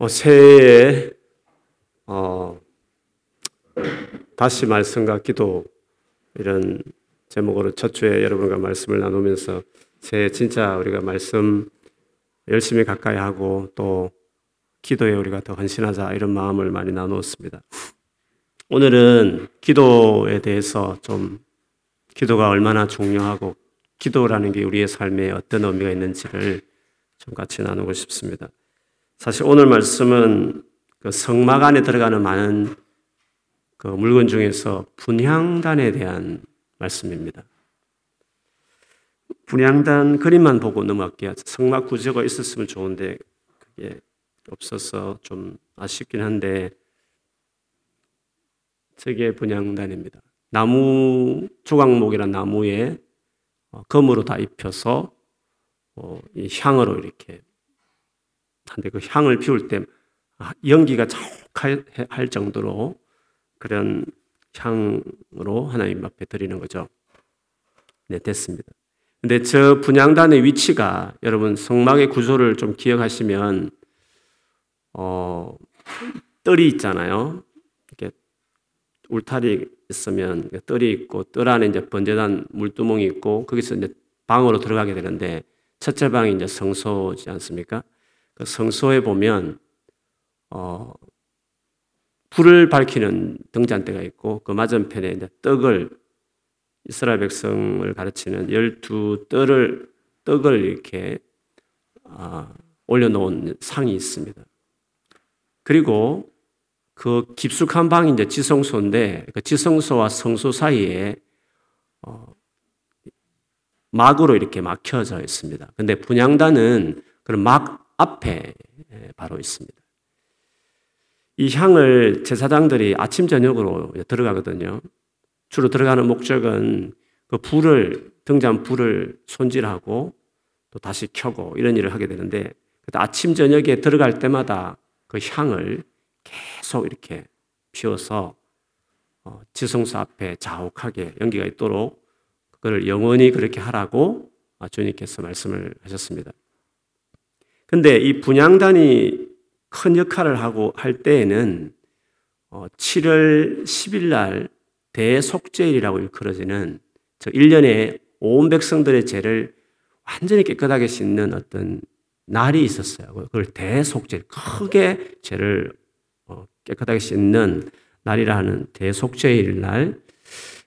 어, 새해에 어, 다시 말씀과 기도 이런 제목으로 첫 주에 여러분과 말씀을 나누면서 새해 진짜 우리가 말씀 열심히 가까이 하고 또 기도에 우리가 더 헌신하자 이런 마음을 많이 나누었습니다. 오늘은 기도에 대해서 좀 기도가 얼마나 중요하고 기도라는 게 우리의 삶에 어떤 의미가 있는지를 좀 같이 나누고 싶습니다. 사실 오늘 말씀은 그 성막 안에 들어가는 많은 그 물건 중에서 분향단에 대한 말씀입니다. 분향단 그림만 보고 넘어갈게요. 성막 구조가 있었으면 좋은데 그게 없어서 좀 아쉽긴 한데 저게 분향단입니다. 나무 조각목이란 나무에 어, 검으로 다 입혀서 어, 이 향으로 이렇게 한데 그 향을 피울 때 아, 연기가 자욱할 정도로 그런 향으로 하나님 앞에 드리는 거죠. 네, 됐습니다. 근데 저 분양단의 위치가 여러분 성막의 구조를 좀 기억하시면 어 뜰이 있잖아요. 이렇게 울타리 있으면 뜰이 있고 뜰 안에 이제 번제단 물두멍이 있고 거기서 이제 방으로 들어가게 되는데 첫째 방이 이제 성소지 않습니까? 그 성소에 보면 어, 불을 밝히는 등잔대가 있고 그 맞은편에 이제 떡을 이스라엘 백성을 가르치는 열두 떡을 떡을 이렇게 아, 올려놓은 상이 있습니다. 그리고 그 깊숙한 방이 이제 지성소인데 그 지성소와 성소 사이에 어, 막으로 이렇게 막혀져 있습니다. 근데 분양단은 그런 막 앞에 바로 있습니다. 이 향을 제사장들이 아침 저녁으로 들어가거든요. 주로 들어가는 목적은 그 불을 등잔 불을 손질하고 또 다시 켜고 이런 일을 하게 되는데 아침 저녁에 들어갈 때마다 그 향을 계속 이렇게 피워서 어, 지성소 앞에 자욱하게 연기가 있도록 그걸 영원히 그렇게 하라고 주님께서 말씀을 하셨습니다. 근데 이 분양단이 큰 역할을 하고 할 때에는 7월 어, 10일 날 대속죄일이라고 일컬어지는 저 1년에 온 백성들의 죄를 완전히 깨끗하게 씻는 어떤 날이 있었어요. 그걸 대속죄, 크게 죄를 어, 깨끗하게 씻는 날이라는 대속죄일 날,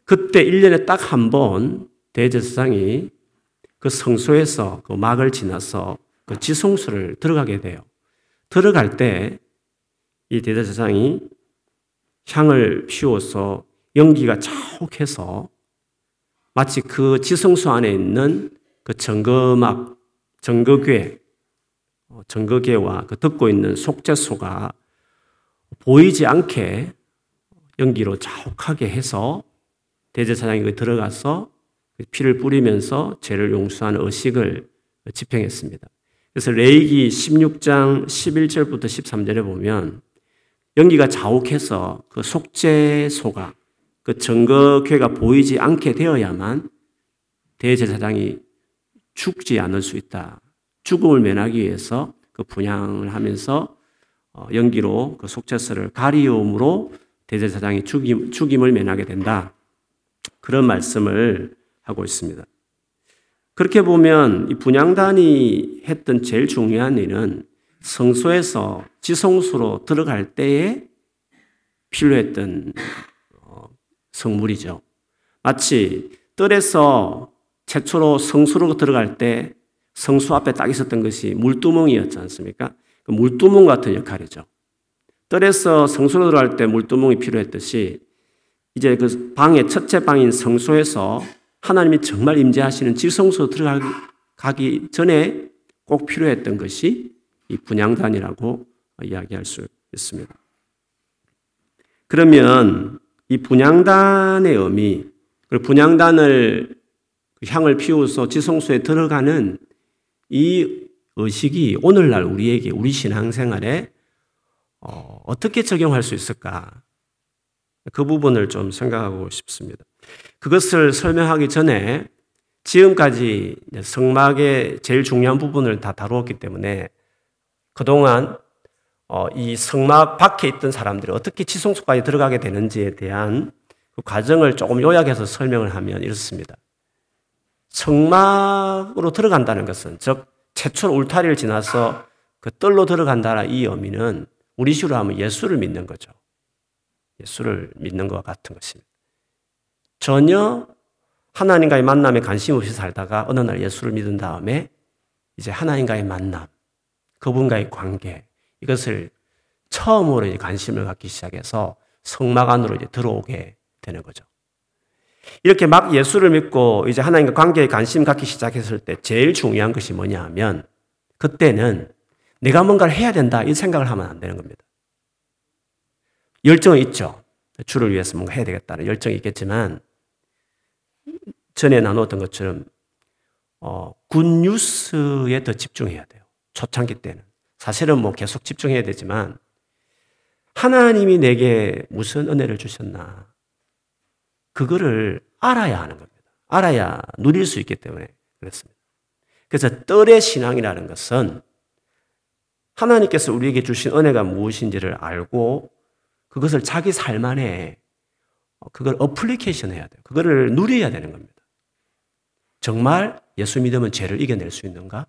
그때 1년에 딱 한 번 대제사장이 그 성소에서 그 막을 지나서 그 지성소를 들어가게 돼요. 들어갈 때 이 대제사장이 향을 피워서 연기가 자욱해서 마치 그 지성소 안에 있는 그 정거막, 정거괴, 어, 정거괴와 그 듣고 있는 속죄소가 보이지 않게 연기로 자욱하게 해서 대제사장이 그 들어가서 피를 뿌리면서 죄를 용서하는 의식을 집행했습니다. 그래서 레이기 16장 11절부터 13절에 보면 연기가 자욱해서 그 속죄 소가 그 증거궤가 보이지 않게 되어야만 대제사장이 죽지 않을 수 있다. 죽음을 면하기 위해서 그 분양을 하면서 어, 연기로 그 속죄소를 가리움으로 대제사장이 죽임, 죽임을 면하게 된다. 그런 말씀을 하고 있습니다. 그렇게 보면 이 분양단이 했던 제일 중요한 일은 성소에서 지성소로 들어갈 때에 필요했던 어, 성물이죠. 마치 뜰에서 최초로 성소로 들어갈 때 성소 앞에 딱 있었던 것이 물두멍이었지 않습니까? 그 물두멍 같은 역할이죠. 뜰에서 성소로 들어갈 때 물두멍이 필요했듯이 이제 그 방의 첫째 방인 성소에서 하나님이 정말 임재하시는 지성소 들어가기 전에 꼭 필요했던 것이 이 분양단이라고 이야기할 수 있습니다. 그러면 이 분양단의 의미, 그리고 분양단을 향을 피워서 지성소에 들어가는 이 의식이 오늘날 우리에게 우리 신앙생활에 어, 떻게 적용할 수 있을까? 그 부분을 좀 생각하고 싶습니다. 그것을 설명하기 전에 지금까지 성막의 제일 중요한 부분을 다 다루었기 때문에 그동안 어, 이 성막 밖에 있던 사람들이 어떻게 지성소까지 들어가게 되는지에 대한 그 과정을 조금 요약해서 설명을 하면 이렇습니다. 성막으로 들어간다는 것은 즉 최초 울타리를 지나서 그 뜰로 들어간다는 이 의미는 우리 식으로 하면 예수를 믿는 거죠. 예수를 믿는 것과 같은 것입니다. 전혀 하나님과의 만남에 관심 없이 살다가 어느 날 예수를 믿은 다음에 이제 하나님과의 만남, 그분과의 관계, 이것을 처음으로 관심을 갖기 시작해서 성막 안으로 이제 들어오게 되는 거죠. 이렇게 막 예수를 믿고 이제 하나님과 관계에 관심 갖기 시작했을 때 제일 중요한 것이 뭐냐 하면 그때는 내가 뭔가를 해야 된다 이 생각을 하면 안 되는 겁니다. 열정은 있죠. 주를 위해서 뭔가 해야 되겠다는 열정이 있겠지만 전에 나누었던 것처럼 어, 굿뉴스에 더 집중해야 돼요. 초창기 때는. 사실은 뭐 계속 집중해야 되지만 하나님이 내게 무슨 은혜를 주셨나 그거를 알아야 하는 겁니다. 알아야 누릴 수 있기 때문에 그렇습니다. 그래서 뜰의 신앙이라는 것은 하나님께서 우리에게 주신 은혜가 무엇인지를 알고 그것을 자기 삶 안에 그걸 어플리케이션 해야 돼요. 그거를 누려야 되는 겁니다. 정말 예수 믿으면 죄를 이겨낼 수 있는가?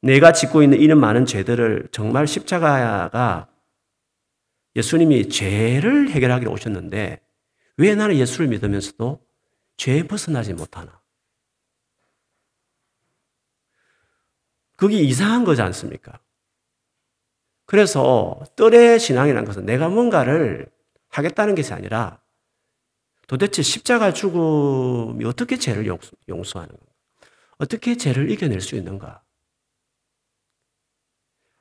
내가 짓고 있는 이런 많은 죄들을 정말 십자가가 예수님이 죄를 해결하기로 오셨는데 왜 나는 예수를 믿으면서도 죄에 벗어나지 못하나? 그게 이상한 거지 않습니까? 그래서 뜰의 신앙이라는 것은 내가 뭔가를 하겠다는 것이 아니라 도대체 십자가 죽음이 어떻게 죄를 용서하는 가 어떻게 죄를 이겨낼 수 있는가?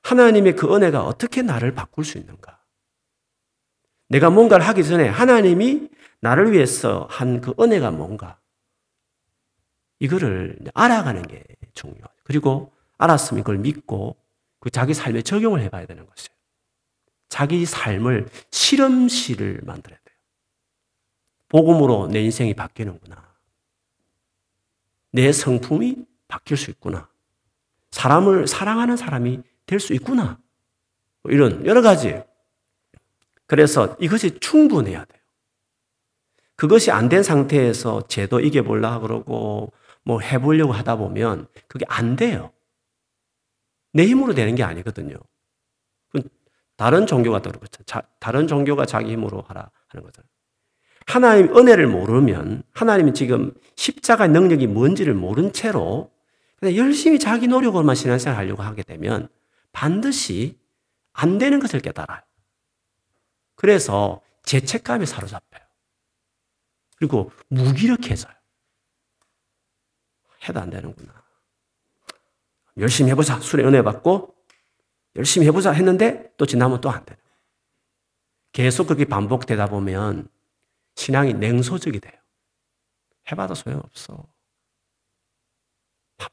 하나님의 그 은혜가 어떻게 나를 바꿀 수 있는가? 내가 뭔가를 하기 전에 하나님이 나를 위해서 한 그 은혜가 뭔가? 이거를 알아가는 게 중요하죠. 그리고 알았으면 그걸 믿고 그 자기 삶에 적용을 해봐야 되는 것이에요. 자기 삶을 실험실을 만들어야 돼요. 복음으로 내 인생이 바뀌는구나. 내 성품이 바뀔 수 있구나. 사람을 사랑하는 사람이 될 수 있구나. 뭐 이런 여러 가지. 그래서 이것이 충분해야 돼요. 그것이 안 된 상태에서 제도 이겨볼라 그러고 뭐 해보려고 하다 보면 그게 안 돼요. 내 힘으로 되는 게 아니거든요. 다른 종교가 또 그렇죠. 다른 종교가 자기 힘으로 하라 하는 거잖아요. 하나님 은혜를 모르면 하나님이 지금 십자가 능력이 뭔지를 모른 채로 열심히 자기 노력으로만 신앙생활 하려고 하게 되면 반드시 안 되는 것을 깨달아요. 그래서 죄책감에 사로잡혀요. 그리고 무기력해져요. 해도 안 되는구나. 열심히 해보자. 술에 은혜 받고 열심히 해보자 했는데 또 지나면 또안 되는 계속 그렇게 반복되다 보면 신앙이 냉소적이 돼요. 해봐도 소용없어.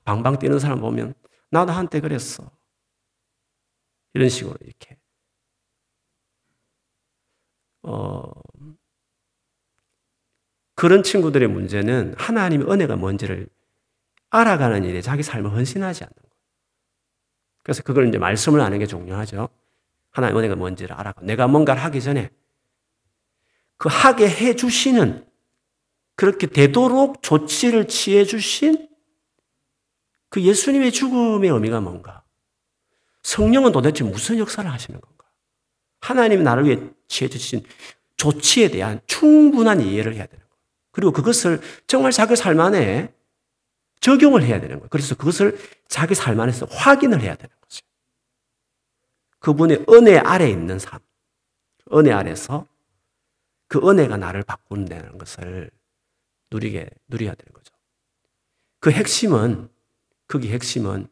방방 뛰는 사람 보면 나도 한때 그랬어. 이런 식으로 이렇게. 어, 그런 친구들의 문제는 하나님의 은혜가 뭔지를 알아가는 일에 자기 삶을 헌신하지 않는 거예요. 그래서 그걸 이제 말씀을 아는 게 중요하죠. 하나님의 은혜가 뭔지를 알아가. 내가 뭔가를 하기 전에 그 하게 해 주시는 그렇게 되도록 조치를 취해 주신 그 예수님의 죽음의 의미가 뭔가? 성령은 도대체 무슨 역사를 하시는 건가? 하나님이 나를 위해 취해 주신 조치에 대한 충분한 이해를 해야 되는 거예요. 그리고 그것을 정말 자기 삶 안에 적용을 해야 되는 거예요. 그래서 그것을 자기 삶 안에서 확인을 해야 되는 거죠. 그분의 은혜 아래 있는 삶. 은혜 아래서 그 은혜가 나를 바꾼다는 것을 누리게, 누려야 되는 거죠. 그 핵심은, 그게 핵심은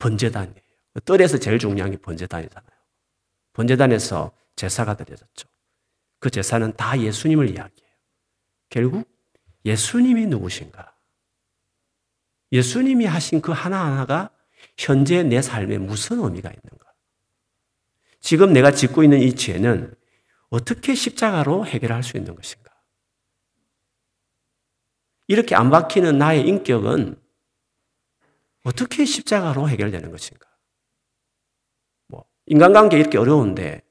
번제단이에요. 뜰에서 제일 중요한 게 번제단이잖아요. 번제단에서 제사가 드려졌죠. 그 제사는 다 예수님을 이야기해요. 결국 예수님이 누구신가? 예수님이 하신 그 하나하나가 현재 내 삶에 무슨 의미가 있는가? 지금 내가 짓고 있는 이 죄는 어떻게 십자가로 해결할 수 있는 것인가? 이렇게 안 박히는 나의 인격은 어떻게 십자가로 해결되는 것인가? 인간관계 이렇게 어려운데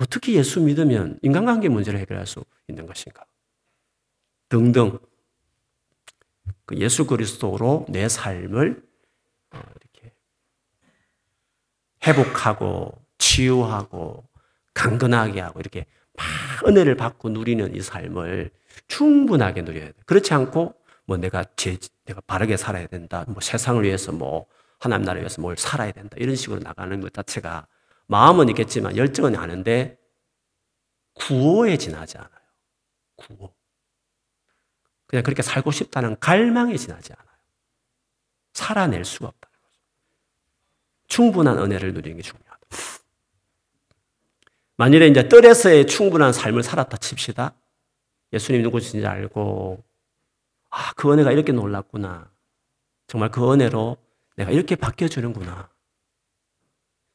어떻게 예수 믿으면 인간관계 문제를 해결할 수 있는 것인가? 등등. 그 예수 그리스도로 내 삶을 어, 이렇게 회복하고 치유하고 강건하게 하고 이렇게 막 은혜를 받고 누리는 이 삶을 충분하게 누려야 돼. 그렇지 않고 뭐 내가 제, 내가 바르게 살아야 된다. 뭐 세상을 위해서 뭐 하나님 나라를 위해서 뭘 살아야 된다. 이런 식으로 나가는 것 자체가 마음은 있겠지만 열정은 아는데 구호에 지나지 않아요. 구호. 그냥 그렇게 살고 싶다는 갈망에 지나지 않아요. 살아낼 수가 없다는 거죠. 충분한 은혜를 누리는 게 중요하다. 만일에 이제 뜰에서의 충분한 삶을 살았다 칩시다. 예수님 누구신지 알고, 아, 그 은혜가 이렇게 놀랐구나. 정말 그 은혜로 내가 이렇게 바뀌어주는구나.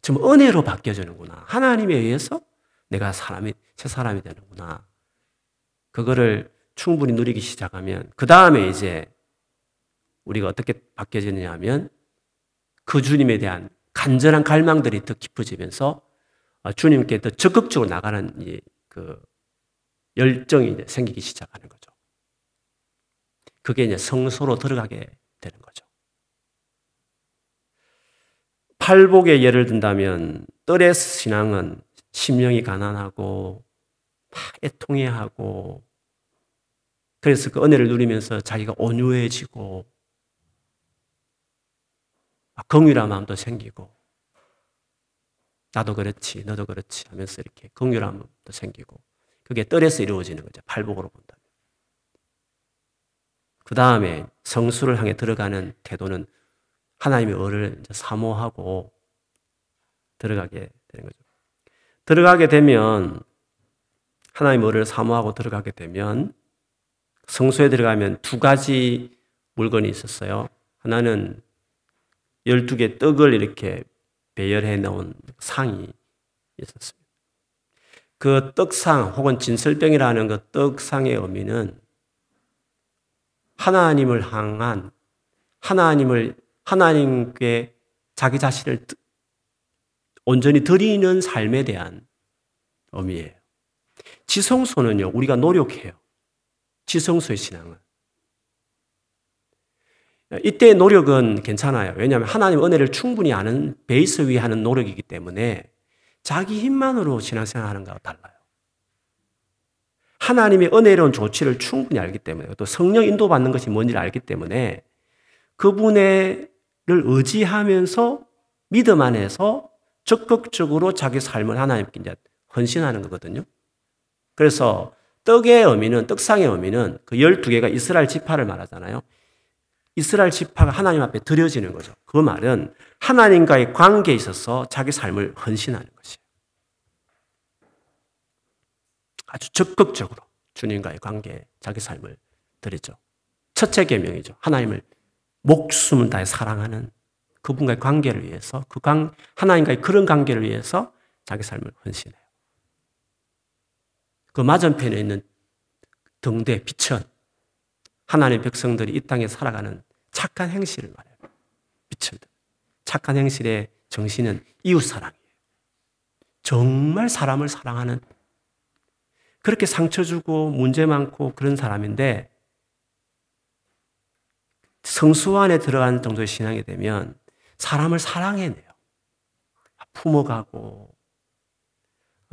지금 은혜로 바뀌어주는구나. 하나님에 의해서 내가 사람이, 새 사람이 되는구나. 그거를 충분히 누리기 시작하면, 그 다음에 이제 우리가 어떻게 바뀌어지느냐 하면, 그 주님에 대한 간절한 갈망들이 더 깊어지면서 어, 주님께 더 적극적으로 나가는 그 열정이 생기기 시작하는 거죠. 그게 이제 성소로 들어가게 되는 거죠. 팔복의 예를 든다면 뜰의 신앙은 심령이 가난하고 막 애통해하고 그래서 그 은혜를 누리면서 자기가 온유해지고 긍휼한 마음도 생기고 나도 그렇지 너도 그렇지 하면서 이렇게 긍휼한 마음도 생기고 그게 뜰에서 이루어지는 거죠. 팔복으로 본다면. 그 다음에 성수를 향해 들어가는 태도는 하나님의 의를 사모하고 들어가게 되는 거죠. 들어가게 되면 하나님의 의를 사모하고 들어가게 되면 성소에 들어가면 두 가지 물건이 있었어요. 하나는 12개 떡을 이렇게 배열해 놓은 상이 있었습니다. 그 떡상 혹은 진설병이라는 그 떡상의 의미는 하나님을 향한 하나님을 하나님께 자기 자신을 온전히 드리는 삶에 대한 의미예요. 지성소는요, 우리가 노력해요. 지성소의 신앙은. 이때 노력은 괜찮아요. 왜냐하면 하나님 은혜를 충분히 아는 베이스 위에 하는 노력이기 때문에 자기 힘만으로 신앙생활 하는 거와 달라요. 하나님의 은혜로운 조치를 충분히 알기 때문에 또 성령 인도받는 것이 뭔지를 알기 때문에 그분의 의지하면서 믿음 안에서 적극적으로 자기 삶을 하나님께 헌신하는 거거든요. 그래서 떡의 의미는 떡상의 의미는 그 12개가 이스라엘 지파를 말하잖아요. 이스라엘 지파가 하나님 앞에 드려지는 거죠. 그 말은 하나님과의 관계에 있어서 자기 삶을 헌신하는 것이에요. 아주 적극적으로 주님과의 관계에 자기 삶을 드리죠. 첫째 계명이죠. 하나님을 목숨을 다해 사랑하는 그분과의 관계를 위해서 그 관, 하나님과의 그런 관계를 위해서 자기 삶을 헌신해요. 그 맞은편에 있는 등대 빛은 하나님의 백성들이 이 땅에 살아가는 착한 행실을 말해요. 빛을 착한 행실의 정신은 이웃 사랑이에요. 정말 사람을 사랑하는 그렇게 상처 주고 문제 많고 그런 사람인데 성수 안에 들어간 정도의 신앙이 되면 사람을 사랑해내요. 품어가고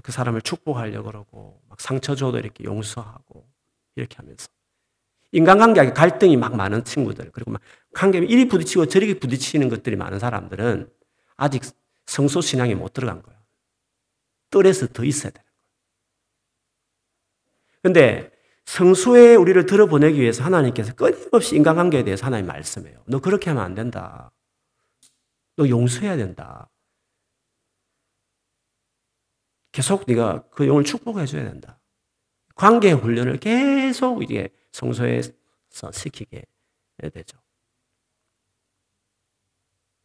그 사람을 축복하려고 그러고 막 상처 줘도 이렇게 용서하고 이렇게 하면서 인간관계에 갈등이 막 많은 친구들 그리고 막 관계에 이리 부딪히고 저리 부딪히는 것들이 많은 사람들은 아직 성소 신앙에 못 들어간 거예요. 뜰에서 더 있어야 되는 거예요. 근데 성소에 우리를 들어보내기 위해서 하나님께서 끊임없이 인간관계에 대해서 하나님 말씀해요. 너 그렇게 하면 안 된다. 너 용서해야 된다. 계속 네가 그 영을 축복해 줘야 된다. 관계 훈련을 계속 이게 성소에서 시키게 되죠.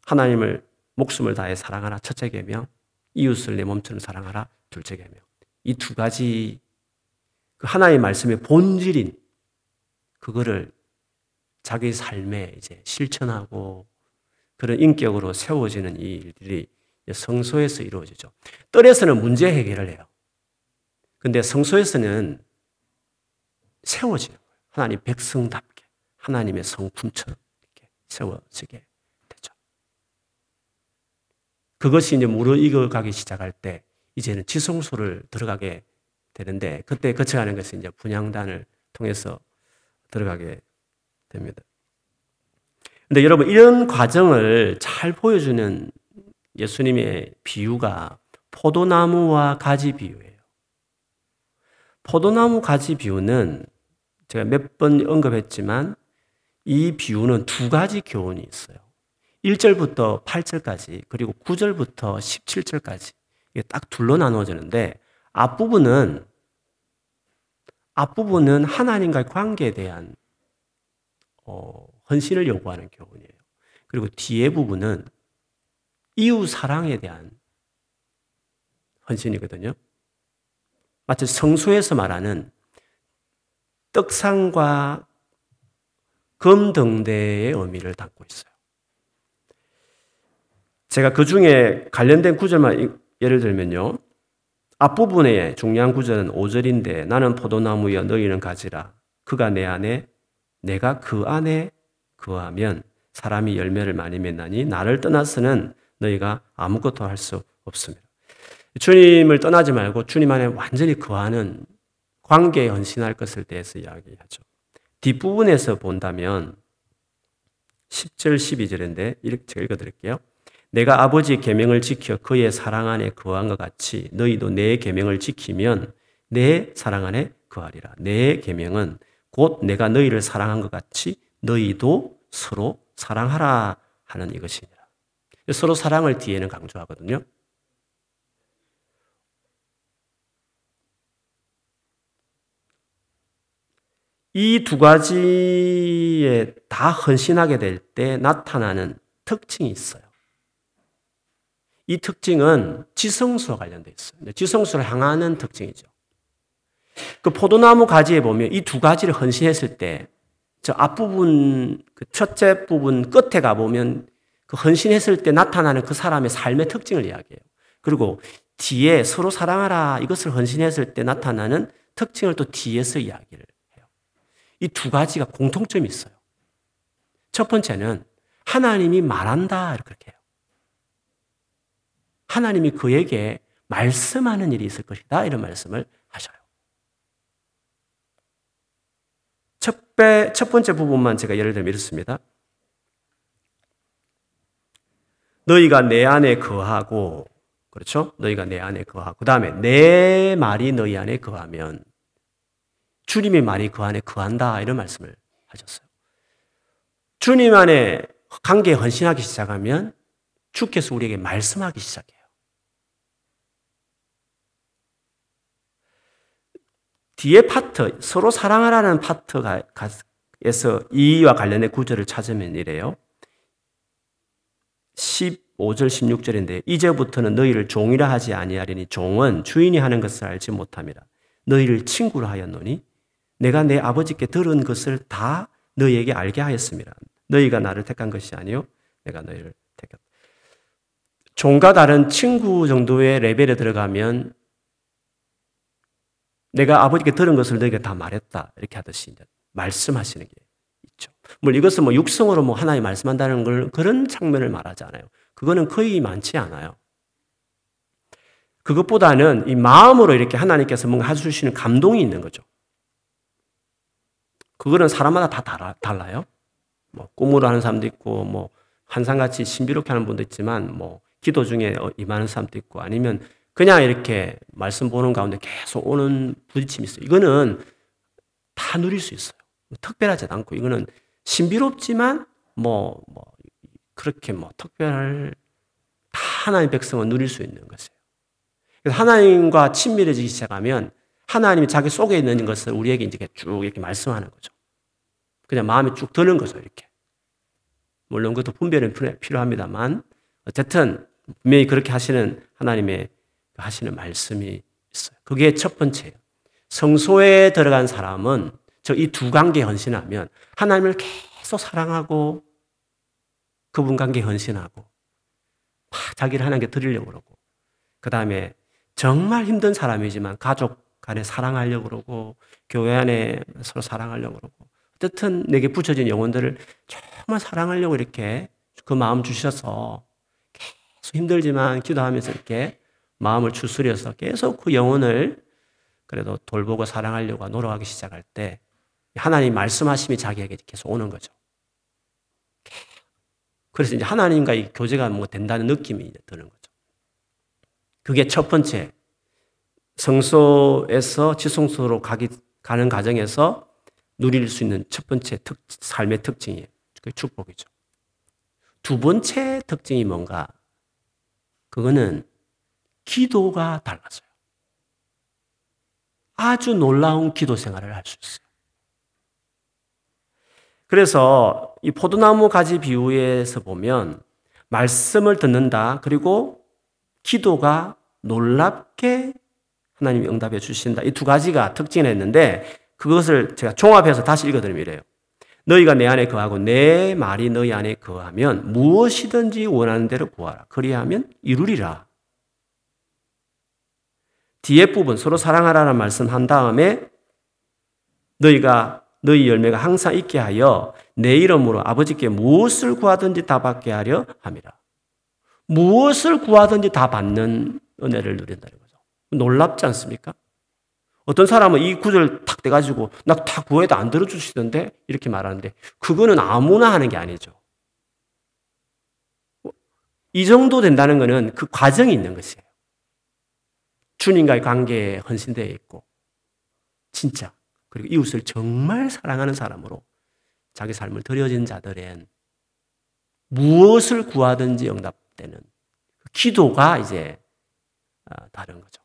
하나님을 목숨을 다해 사랑하라 첫째 계명, 이웃을 내 몸처럼 사랑하라 둘째 계명. 이 두 가지 그 하나의 말씀의 본질인 그거를 자기 삶에 이제 실천하고 그런 인격으로 세워지는 이 일들이 성소에서 이루어지죠. 뜰에서는 문제 해결을 해요. 근데 성소에서는 세워지는 거예요. 하나님 백성답게 하나님의 성품처럼 이렇게 세워지게 되죠. 그것이 이제 무르익어 가기 시작할 때 이제는 지성소를 들어가게 되는데 그때 거쳐가는 것은 이제 분양단을 통해서 들어가게 됩니다. 근데 여러분 이런 과정을 잘 보여주는 예수님의 비유가 포도나무와 가지 비유예요. 포도나무 가지 비유는 제가 몇 번 언급했지만 이 비유는 두 가지 교훈이 있어요. 1절부터 8절까지 그리고 9절부터 17절까지 이게 딱 둘로 나누어지는데 앞부분은 앞부분은 하나님과의 관계에 대한 어, 헌신을 요구하는 교훈이에요. 그리고 뒤에 부분은 이웃 사랑에 대한 헌신이거든요. 마치 성수에서 말하는 떡상과 금등대의 의미를 담고 있어요. 제가 그 중에 관련된 구절만 예를 들면요. 앞부분의 중요한 구절은 5절인데 나는 포도나무여 너희는 가지라. 그가 내 안에 내가 그 안에 그하면 사람이 열매를 많이 맺나니 나를 떠나서는 너희가 아무것도 할 수 없습니다. 주님을 떠나지 말고 주님 안에 완전히 거하는 관계에 헌신할 것을 대해서 이야기하죠. 뒷부분에서 본다면 10절 12절인데 이렇게 제가 읽어드릴게요. 내가 아버지의 계명을 지켜 그의 사랑 안에 거한 것 같이 너희도 내 계명을 지키면 내 사랑 안에 거하리라. 내 계명은 곧 내가 너희를 사랑한 것 같이 너희도 서로 사랑하라 하는 이것이니라. 서로 사랑을 뒤에는 강조하거든요. 이 두 가지에 다 헌신하게 될 때 나타나는 특징이 있어요. 이 특징은 지성수와 관련되어 있어요. 지성수를 향하는 특징이죠. 그 포도나무 가지에 보면 이 두 가지를 헌신했을 때, 저 앞부분, 그 첫째 부분 끝에 가보면 그 헌신했을 때 나타나는 그 사람의 삶의 특징을 이야기해요. 그리고 뒤에 서로 사랑하라 이것을 헌신했을 때 나타나는 특징을 또 뒤에서 이야기를 해요. 이 두 가지가 공통점이 있어요. 첫 번째는 하나님이 말한다 그렇게 해요. 하나님이 그에게 말씀하는 일이 있을 것이다. 이런 말씀을 하셔요. 첫, 배, 첫 번째 부분만 제가 예를 들면 이렇습니다. 너희가 내 안에 거하고, 그렇죠? 너희가 내 안에 거하고, 그 다음에 내 말이 너희 안에 거하면 주님의 말이 그 안에 거한다. 이런 말씀을 하셨어요. 주님 안에 관계에 헌신하기 시작하면 주께서 우리에게 말씀하기 시작해요. 뒤에 파트, 서로 사랑하라는 파트에서 이와 관련된 구절을 찾으면 이래요. 15절, 16절인데, 이제부터는 너희를 종이라 하지 아니하리니 종은 주인이 하는 것을 알지 못함이라. 너희를 친구라 하였노니 내가 내 아버지께 들은 것을 다 너희에게 알게 하였습니다. 너희가 나를 택한 것이 아니요 내가 너희를 택했다. 종과 다른 친구 정도의 레벨에 들어가면 내가 아버지께 들은 것을 너에게 다 말했다. 이렇게 하듯이 말씀하시는 게. 물 이것은 뭐 육성으로 뭐 하나님 말씀한다는 걸 그런 장면을 말하지 않아요. 그거는 거의 많지 않아요. 그것보다는 이 마음으로 이렇게 하나님께서 뭔가 해주시는 감동이 있는 거죠. 그거는 사람마다 다 달라요. 뭐 꿈으로 하는 사람도 있고, 뭐 환상같이 신비롭게 하는 분도 있지만, 뭐 기도 중에 임하는 사람도 있고, 아니면 그냥 이렇게 말씀 보는 가운데 계속 오는 부딪힘이 있어요. 이거는 다 누릴 수 있어요. 특별하지 않고 이거는 신비롭지만 뭐, 뭐 그렇게 뭐 특별할 다 하나님 백성은 누릴 수 있는 것이에요. 그래서 하나님과 친밀해지기 시작하면 하나님이 자기 속에 있는 것을 우리에게 이제 쭉 이렇게 말씀하는 거죠. 그냥 마음이 쭉 드는 거죠, 이렇게. 물론 그것도 분별은 필요합니다만 어쨌든 분명히 그렇게 하시는 하나님의 하시는 말씀이 있어요. 그게 첫 번째예요. 성소에 들어간 사람은 저 이 두 관계 헌신하면 하나님을 계속 사랑하고 그분 관계 헌신하고 자기를 하나님께 드리려고 그러고 그 다음에 정말 힘든 사람이지만 가족 간에 사랑하려고 그러고 교회 안에 서로 사랑하려고 그러고 어쨌든 내게 붙여진 영혼들을 정말 사랑하려고 이렇게 그 마음 주셔서 계속 힘들지만 기도하면서 이렇게 마음을 추스려서 계속 그 영혼을 그래도 돌보고 사랑하려고 노력하기 시작할 때 하나님 말씀하심이 자기에게 계속 오는 거죠. 그래서 이제 하나님과 이 교제가 뭐 된다는 느낌이 드는 거죠. 그게 첫 번째 성소에서 지성소로 가기 가는 과정에서 누릴 수 있는 첫 번째 특, 삶의 특징이에요. 그 축복이죠. 두 번째 특징이 뭔가? 그거는 기도가 달라져요. 아주 놀라운 기도 생활을 할 수 있어요. 그래서 이 포도나무 가지 비유에서 보면 말씀을 듣는다. 그리고 기도가 놀랍게 하나님이 응답해 주신다. 이 두 가지가 특징이 있는데 그것을 제가 종합해서 다시 읽어드리면 이래요. 너희가 내 안에 거하고 내 말이 너희 안에 거하면 무엇이든지 원하는 대로 구하라. 그리하면 이루리라. 뒤에 부분 서로 사랑하라는 말씀 한 다음에 너희가 너희 열매가 항상 있게 하여 내 이름으로 아버지께 무엇을 구하든지 다 받게 하려 함이라. 무엇을 구하든지 다 받는 은혜를 누린다는 거죠. 놀랍지 않습니까? 어떤 사람은 이 구절 탁 돼가지고 나 다 구해도 안 들어주시던데 이렇게 말하는데 그거는 아무나 하는 게 아니죠. 이 정도 된다는 것은 그 과정이 있는 것이에요. 주님과의 관계에 헌신되어 있고 진짜 그리고 이웃을 정말 사랑하는 사람으로 자기 삶을 드려진 자들은 무엇을 구하든지 응답되는 그 기도가 이제 아, 다른 거죠.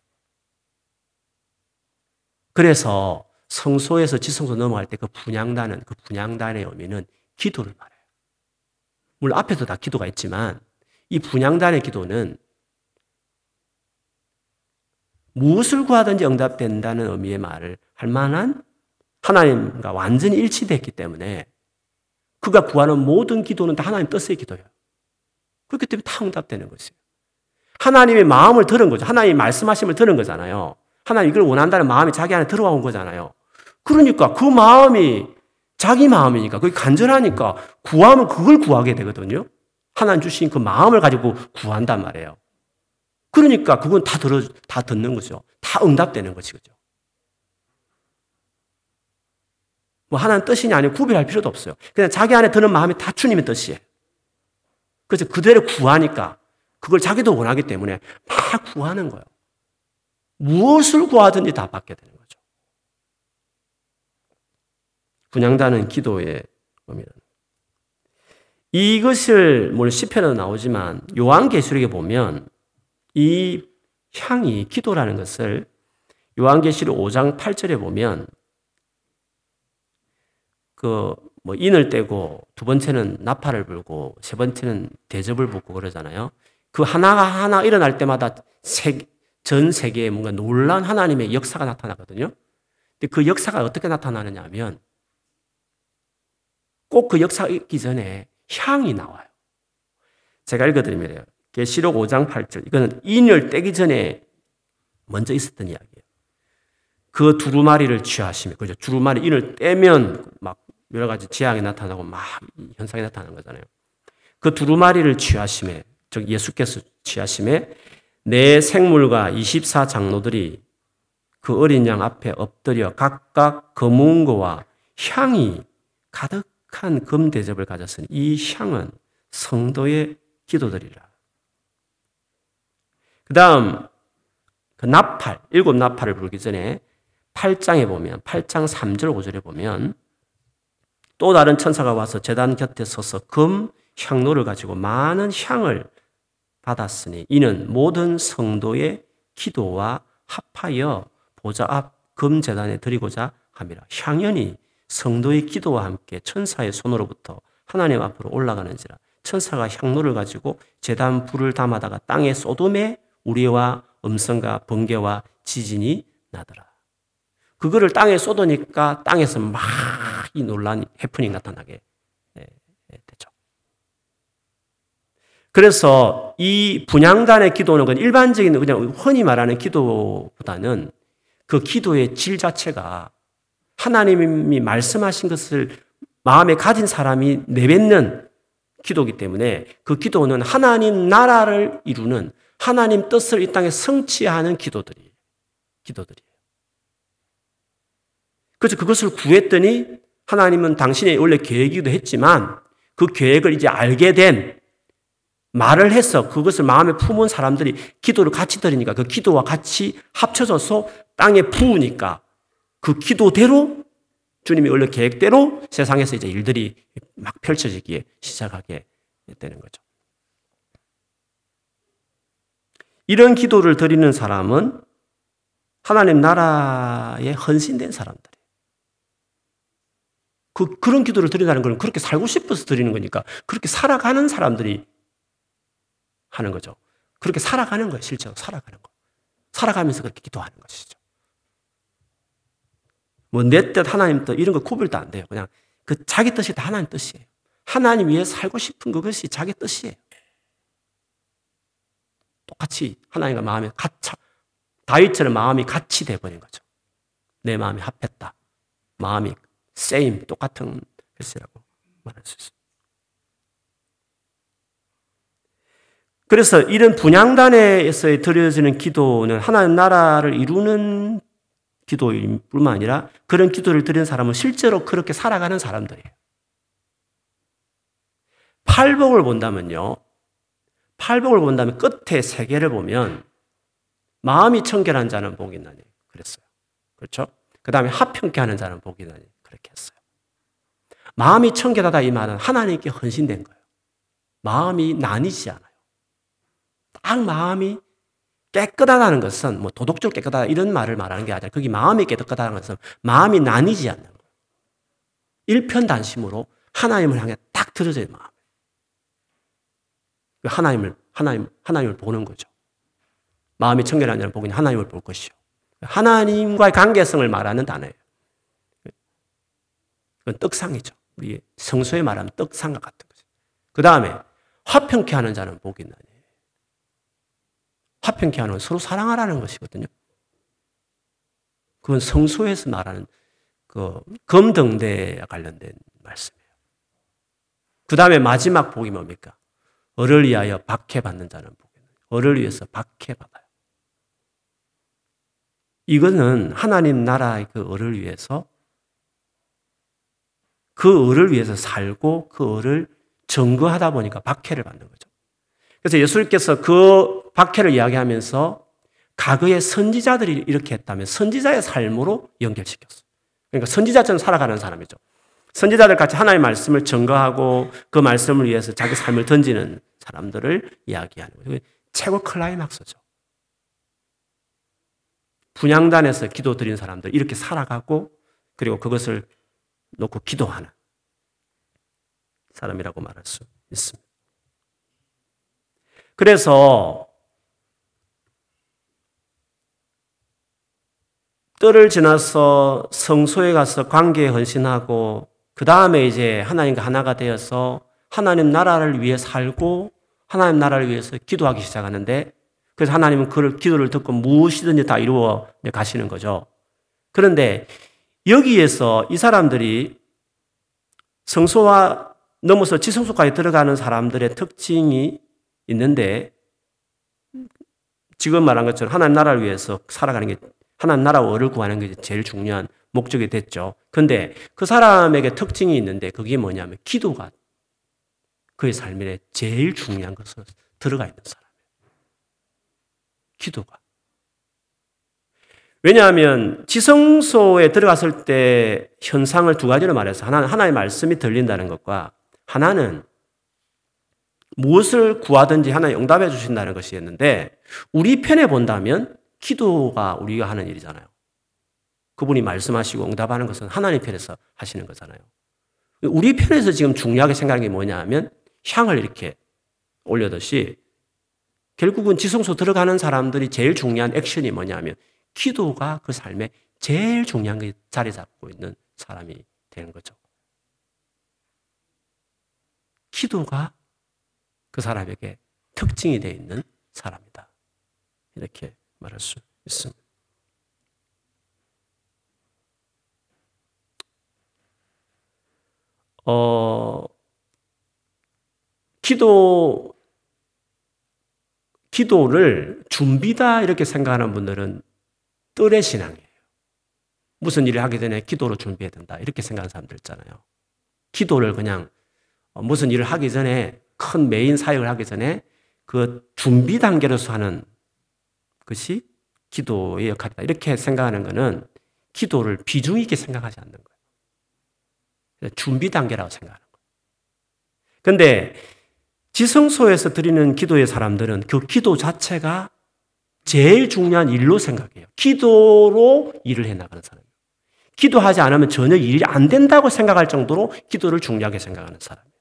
그래서 성소에서 지성소 넘어갈 때 그 분양단은 그 분양단의 의미는 기도를 말해요. 물론 앞에도 다 기도가 있지만 이 분양단의 기도는 무엇을 구하든지 응답된다는 의미의 말을 할 만한 하나님과 완전히 일치됐기 때문에 그가 구하는 모든 기도는 다 하나님 뜻의 기도예요. 그렇기 때문에 다 응답되는 것이에요. 하나님의 마음을 들은 거죠. 하나님의 말씀하심을 들은 거잖아요. 하나님 이걸 원한다는 마음이 자기 안에 들어온 거잖아요. 그러니까 그 마음이 자기 마음이니까 그게 간절하니까 구하면 그걸 구하게 되거든요. 하나님 주신 그 마음을 가지고 구한단 말이에요. 그러니까 그건 다 들어 다 듣는 거죠. 다 응답되는 그죠. 뭐 하나님 뜻이냐 아니면 구별할 필요도 없어요. 그냥 자기 안에 드는 마음이 다 주님의 뜻이에요. 그래서 그대로 구하니까 그걸 자기도 원하기 때문에 막 구하는 거예요. 무엇을 구하든지 다 받게 되는 거죠. 분양다는 기도의 의미는 이것을 물론 시편에도 나오지만 요한계시록에 보면 이 향이 기도라는 것을 요한계시록 5장 8절에 보면 그 뭐 인을 떼고 두 번째는 나팔을 불고 세 번째는 대접을 붓고 그러잖아요. 그 하나가 하나 일어날 때마다 전 세계에 뭔가 놀란 하나님의 역사가 나타나거든요. 근데 그 역사가 어떻게 나타나느냐 하면 꼭 그 역사가 있기 전에 향이 나와요. 제가 읽어드리면 계시록 5장 8절. 이거는 인을 떼기 전에 먼저 있었던 이야기예요. 그 두루마리를 취하시며, 그죠? 두루마리 인을 떼면 막 여러 가지 지향이 나타나고 막 현상이 나타나는 거잖아요. 그 두루마리를 취하심에, 즉 예수께서 취하심에 내 생물과 24 장로들이 그 어린 양 앞에 엎드려 각각 검은 거와 향이 가득한 금 대접을 가졌으니 이 향은 성도의 기도들이라. 그 다음, 그 나팔, 일곱 나팔을 불기 전에 8장에 보면, 8장 3절 5절에 보면 또 다른 천사가 와서 재단 곁에 서서 금 향로를 가지고 많은 향을 받았으니 이는 모든 성도의 기도와 합하여 보좌 앞 금 재단에 드리고자 함이라. 향연이 성도의 기도와 함께 천사의 손으로부터 하나님 앞으로 올라가는지라. 천사가 향로를 가지고 재단 불을 담아다가 땅에 쏟음에 우리와 음성과 번개와 지진이 나더라. 그거를 땅에 쏟으니까 땅에서 막 이 논란, 해프닝 나타나게 예, 예, 되죠. 그래서 이 분양단의 기도는 일반적인 그냥 흔히 말하는 기도보다는 그 기도의 질 자체가 하나님이 말씀하신 것을 마음에 가진 사람이 내뱉는 기도기 때문에 그 기도는 하나님 나라를 이루는 하나님 뜻을 이 땅에 성취하는 기도들이 기도들이에요. 그래서 그것을 구했더니 하나님은 당신의 원래 계획이기도 했지만 그 계획을 이제 알게 된 말을 해서 그것을 마음에 품은 사람들이 기도를 같이 드리니까 그 기도와 같이 합쳐져서 땅에 부으니까 그 기도대로 주님이 원래 계획대로 세상에서 이제 일들이 막 펼쳐지기에 시작하게 되는 거죠. 이런 기도를 드리는 사람은 하나님 나라에 헌신된 사람들이에요. 그, 그런 기도를 드린다는 건 그렇게 살고 싶어서 드리는 거니까 그렇게 살아가는 사람들이 하는 거죠. 그렇게 살아가는 거예요, 실제로 살아가는 거. 살아가면서 그렇게 기도하는 것이죠. 뭐 내 뜻, 하나님 뜻 이런 거 구별도 안 돼요. 그냥 그 자기 뜻이 다 하나님 뜻이에요. 하나님 위해 살고 싶은 그것이 자기 뜻이에요. 똑같이 하나님과 마음이 같이 다윗처럼 마음이 같이 돼버린 거죠. 내 마음이 합했다. 마음이 same 똑같은 것이라고 말할 수 있습니다. 그래서 이런 분양단에서 드려지는 기도는 하나님 나라를 이루는 기도일 뿐만 아니라 그런 기도를 드리는 사람은 실제로 그렇게 살아가는 사람들이에요. 팔복을 본다면요. 팔복을 본다면 끝에 세 개를 보면 마음이 청결한 자는 복이 나니 그랬어요. 그렇죠? 그 다음에 합평케 하는 자는 복이 나니 그렇게 했어요. 마음이 청결하다 이 말은 하나님께 헌신된 거예요. 마음이 나뉘지 않아요. 딱 마음이 깨끗하다는 것은 뭐 도덕적으로 깨끗하다 이런 말을 말하는 게 아니라 거기 마음이 깨끗하다는 것은 마음이 나뉘지 않는 거예요. 일편단심으로 하나님을 향해 딱 들어져요, 마음. 하나님을, 하나님, 하나님을 보는 거죠. 마음이 청결한 자는 보기 하나님을 볼 것이요. 하나님과의 관계성을 말하는 단어예요. 그건 떡상이죠. 우리 성소에 말하면 떡상과 같은 거죠. 그 다음에 화평케 하는 자는 복이 나니. 화평케 하는 서로 사랑하라는 것이거든요. 그건 성소에서 말하는 그 검등대와 관련된 말씀이에요. 그 다음에 마지막 복이 뭡니까? 어를 위하여 박해받는 자는 복이 어를 위해서 박해받아요. 이거는 하나님 나라의 그 어를 위해서 그 을을 위해서 살고 그 을을 증거하다 보니까 박해를 받는 거죠. 그래서 예수님께서 그 박해를 이야기하면서 과거의 선지자들이 이렇게 했다면 선지자의 삶으로 연결시켰어요. 그러니까 선지자처럼 살아가는 사람이죠. 선지자들 같이 하나님의 말씀을 증거하고 그 말씀을 위해서 자기 삶을 던지는 사람들을 이야기하는 거예요. 최고 클라이막스죠. 분양단에서 기도 드린 사람들 이렇게 살아가고 그리고 그것을 놓고 기도하는 사람이라고 말할 수 있습니다. 그래서 뜰을 지나서 성소에 가서 관계에 헌신하고 그 다음에 이제 하나님과 하나가 되어서 하나님 나라를 위해 살고 하나님 나라를 위해서 기도하기 시작하는데 그래서 하나님은 그 기도를 듣고 무엇이든지 다 이루어 가시는 거죠. 그런데 여기에서 이 사람들이 성소와 넘어서 지성소까지 들어가는 사람들의 특징이 있는데 지금 말한 것처럼 하나님 나라를 위해서 살아가는 게 하나님 나라와 어를 구하는 게 제일 중요한 목적이 됐죠. 근데 그 사람에게 특징이 있는데 그게 뭐냐면 기도가 그의 삶에 제일 중요한 것으로 들어가 있는 사람이에요. 기도가. 왜냐하면 지성소에 들어갔을 때 현상을 두 가지로 말해서 하나는 하나의 말씀이 들린다는 것과 하나는 무엇을 구하든지 하나님 응답해 주신다는 것이었는데 우리 편에 본다면 기도가 우리가 하는 일이잖아요. 그분이 말씀하시고 응답하는 것은 하나님 편에서 하시는 거잖아요. 우리 편에서 지금 중요하게 생각하는 게 뭐냐 하면 향을 이렇게 올려듯이 결국은 지성소 들어가는 사람들이 제일 중요한 액션이 뭐냐면 기도가 그 삶에 제일 중요한 게 자리 잡고 있는 사람이 되는 거죠. 기도가 그 사람에게 특징이 되어 있는 사람이다. 이렇게 말할 수 있습니다. 어, 기도, 기도를 준비다 이렇게 생각하는 분들은 뜰의 신앙이에요. 무슨 일을 하기 전에 기도로 준비해야 된다 이렇게 생각하는 사람들 있잖아요. 기도를 그냥 무슨 일을 하기 전에 큰 메인 사역을 하기 전에 그 준비 단계로서 하는 것이 기도의 역할이다. 이렇게 생각하는 것은 기도를 비중 있게 생각하지 않는 거예요. 준비 단계라고 생각하는 거예요. 근데 지성소에서 드리는 기도의 사람들은 그 기도 자체가 제일 중요한 일로 생각해요. 기도로 일을 해 나가는 사람이에요. 기도하지 않으면 전혀 일이 안 된다고 생각할 정도로 기도를 중요하게 생각하는 사람이에요.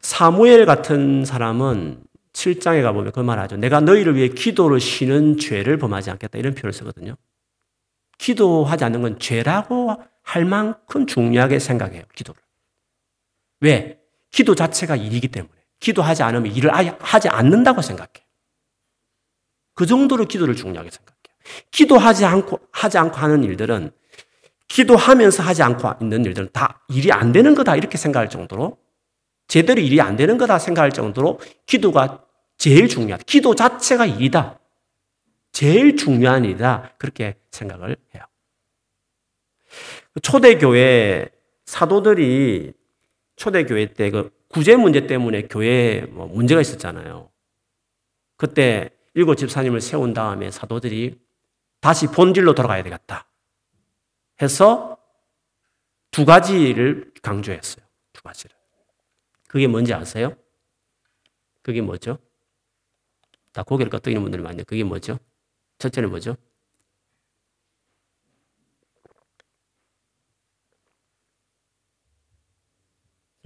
사무엘 같은 사람은 7장에 가보면 그 말하죠. 내가 너희를 위해 기도를 쉬는 죄를 범하지 않겠다. 이런 표현을 쓰거든요. 기도하지 않는 건 죄라고 할 만큼 중요하게 생각해요. 기도를. 왜? 기도 자체가 일이기 때문에. 기도하지 않으면 일을 아예 하지 않는다고 생각해. 그 정도로 기도를 중요하게 생각해요. 기도하지 않고, 하지 않고 하는 일들은 기도하면서 하지 않고 있는 일들은 다 일이 안 되는 거다. 이렇게 생각할 정도로 제대로 일이 안 되는 거다 생각할 정도로 기도가 제일 중요하다. 기도 자체가 일이다. 제일 중요한 일이다. 그렇게 생각을 해요. 초대교회 사도들이 초대교회 때 그 구제 문제 때문에 교회에 뭐 문제가 있었잖아요. 그때 일곱 집사님을 세운 다음에 사도들이 다시 본질로 돌아가야 되겠다. 해서 두 가지를 강조했어요. 두 가지를. 그게 뭔지 아세요? 그게 뭐죠? 다 고개를 끄덕이는 분들이 많네요. 그게 뭐죠? 첫째는 뭐죠?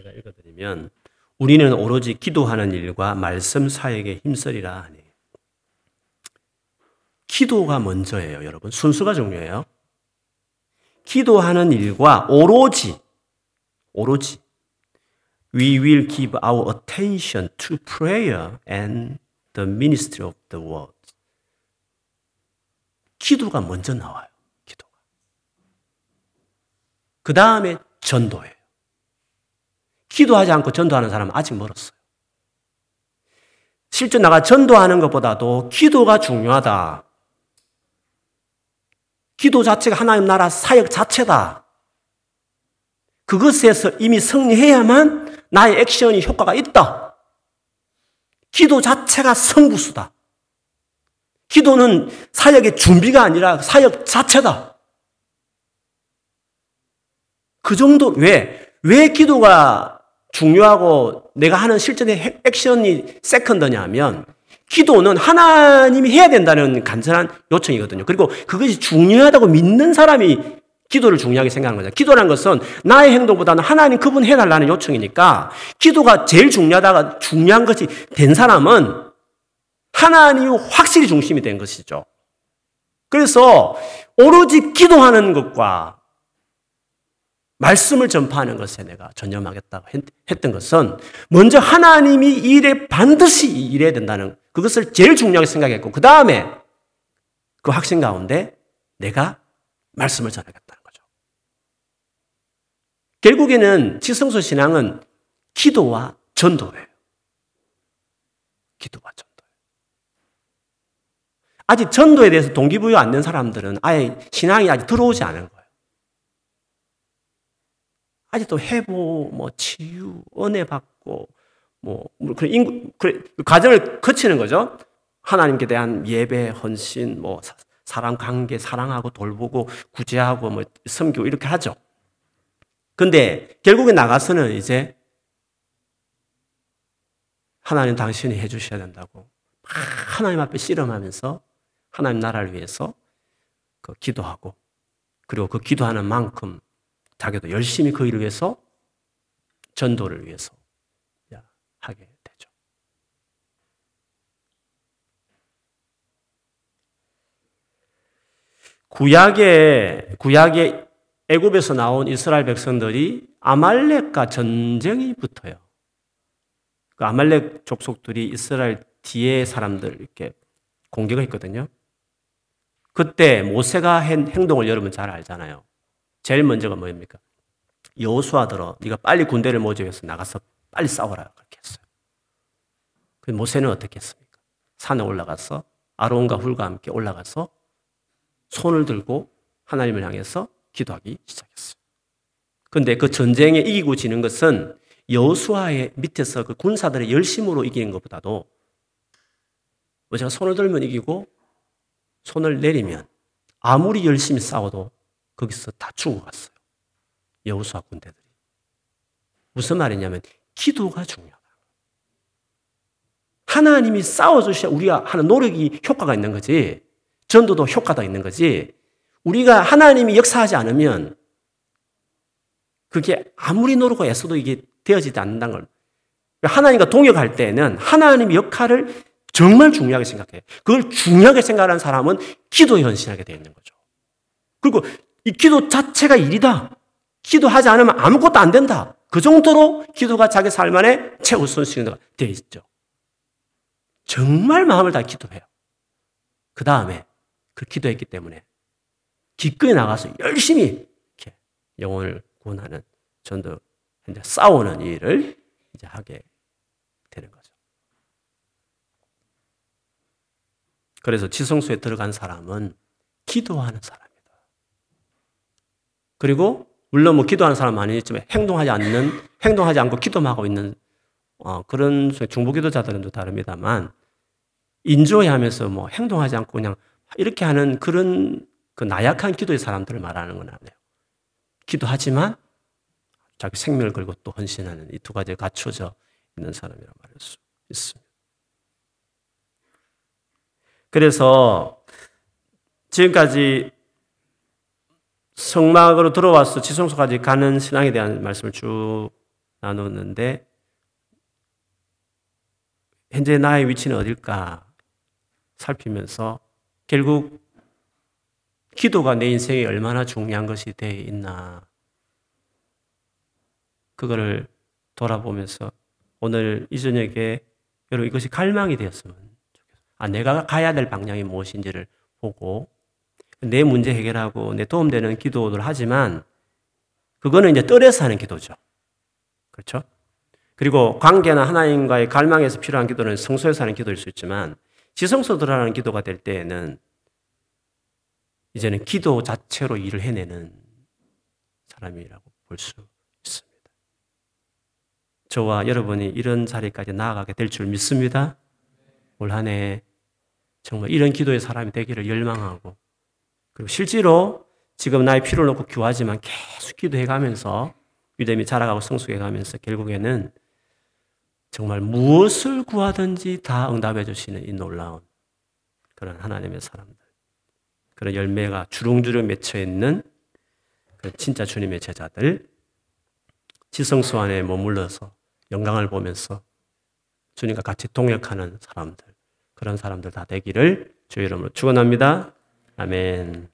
제가 읽어드리면 우리는 오로지 기도하는 일과 말씀 사역에 힘쓰리라 하니 기도가 먼저예요, 여러분. 순수가 중요해요. 기도하는 일과 오로지 오로지 we will give our attention to prayer and the ministry of the word. 기도가 먼저 나와요. 기도가. 그 다음에 전도예요. 기도하지 않고 전도하는 사람은 아직 멀었어요. 실제 나가 전도하는 것보다도 기도가 중요하다. 기도 자체가 하나님 나라 사역 자체다. 그것에서 이미 승리해야만 나의 액션이 효과가 있다. 기도 자체가 성부수다. 기도는 사역의 준비가 아니라 사역 자체다. 그 정도, 왜? 왜 기도가 중요하고 내가 하는 실전의 액션이 세컨드냐 하면 기도는 하나님이 해야 된다는 간절한 요청이거든요. 그리고 그것이 중요하다고 믿는 사람이 기도를 중요하게 생각하는 거죠. 기도라는 것은 나의 행동보다는 하나님 그분 해달라는 요청이니까 기도가 제일 중요하다가 중요한 것이 된 사람은 하나님이 확실히 중심이 된 것이죠. 그래서 오로지 기도하는 것과 말씀을 전파하는 것에 내가 전념하겠다고 했던 것은 먼저 하나님이 일에 반드시 일해야 된다는 그것을 제일 중요하게 생각했고 그 다음에 그 확신 가운데 내가 말씀을 전하겠다는 거죠. 결국에는 지성소 신앙은 기도와 전도예요. 기도와 전도. 아직 전도에 대해서 동기부여 안 된 사람들은 아예 신앙이 아직 들어오지 않은 거예요. 아직도 회복, 뭐 치유, 은혜 받고, 뭐, 그 인구, 그 과정을 거치는 거죠. 하나님께 대한 예배, 헌신, 뭐, 사람 관계, 사랑하고 돌보고, 구제하고, 뭐, 섬기고, 이렇게 하죠. 근데 결국에 나가서는 이제 하나님 당신이 해주셔야 된다고 하나님 앞에 씨름하면서 하나님 나라를 위해서 그 기도하고 그리고 그 기도하는 만큼 자기도 열심히 그 일을 위해서 전도를 위해서 하게 되죠. 구약의 구약의 애굽에서 나온 이스라엘 백성들이 아말렉과 전쟁이 붙어요. 그 아말렉 족속들이 이스라엘 뒤에 사람들 이렇게 공격을 했거든요. 그때 모세가 한 행동을 여러분 잘 알잖아요. 제일 먼저가 뭐입니까? 여호수아들어 네가 빨리 군대를 모집해서 나가서 빨리 싸워라 그렇게 했어요. 그 모세는 어떻게 했습니까? 산에 올라가서 아론과 훌과 함께 올라가서 손을 들고 하나님을 향해서 기도하기 시작했어요. 근데 그 전쟁에 이기고 지는 것은 여호수아의 밑에서 그 군사들의 열심으로 이기는 것보다도 뭐 제가 손을 들면 이기고 손을 내리면 아무리 열심히 싸워도 거기서 다 죽어갔어요. 여호수아 군대들이. 무슨 말이냐면 기도가 중요하다. 하나님이 싸워주셔야 우리가 하는 노력이 효과가 있는 거지. 전도도 효과가 있는 거지. 우리가 하나님이 역사하지 않으면 그게 아무리 노력을 애써도 이게 되어지지 않는다는 걸. 하나님과 동역할 때는 하나님의 역할을 정말 중요하게 생각해요. 그걸 중요하게 생각하는 사람은 기도에 헌신하게 되어 있는 거죠. 그리고 이 기도 자체가 일이다. 기도하지 않으면 아무것도 안 된다. 그 정도로 기도가 자기 삶 안에 최우선 순위가 되어 있죠. 정말 마음을 다 기도해요. 그 다음에 그 기도했기 때문에 기꺼이 나가서 열심히 이렇게 영혼을 구원하는 전도 현재 싸우는 일을 이제 하게 되는 거죠. 그래서 지성소에 들어간 사람은 기도하는 사람이다. 그리고 물론 뭐 기도하는 사람 많이 있지만 행동하지 않는 행동하지 않고 기도만 하고 있는 어, 그런 중보 기도자들은 또 다릅니다만 인조해 하면서 뭐 행동하지 않고 그냥 이렇게 하는 그런 그 나약한 기도의 사람들을 말하는 건 아니에요. 기도하지만 자기 생명을 걸고 또 헌신하는 이 두 가지가 갖춰져 있는 사람이라고 말할 수 있습니다. 그래서 지금까지 성막으로 들어와서 지성소까지 가는 신앙에 대한 말씀을 쭉 나눴는데 현재 나의 위치는 어딜까 살피면서 결국 기도가 내 인생에 얼마나 중요한 것이 되어 있나 그거를 돌아보면서 오늘 이 저녁에 여러분 이것이 갈망이 되었으면 좋겠어요. 아, 내가 가야 될 방향이 무엇인지를 보고 내 문제 해결하고 내 도움되는 기도를 하지만 그거는 이제 떨에서 하는 기도죠. 그렇죠? 그리고 관계나 하나님과의 갈망에서 필요한 기도는 성소에서 하는 기도일 수 있지만 지성소 들어가는 기도가 될 때에는 이제는 기도 자체로 일을 해내는 사람이라고 볼 수 있습니다. 저와 여러분이 이런 자리까지 나아가게 될 줄 믿습니다. 올 한 해 정말 이런 기도의 사람이 되기를 열망하고 그리고 실제로 지금 나의 필요를 놓고 기도하지만 계속 기도해 가면서 믿음이 자라가고 성숙해 가면서 결국에는 정말 무엇을 구하든지 다 응답해 주시는 이 놀라운 그런 하나님의 사람들. 그런 열매가 주렁주렁 맺혀 있는 그 진짜 주님의 제자들. 지성소 안에 머물러서 영광을 보면서 주님과 같이 동역하는 사람들. 그런 사람들 다 되기를 주의 이름으로 축원합니다. 아멘.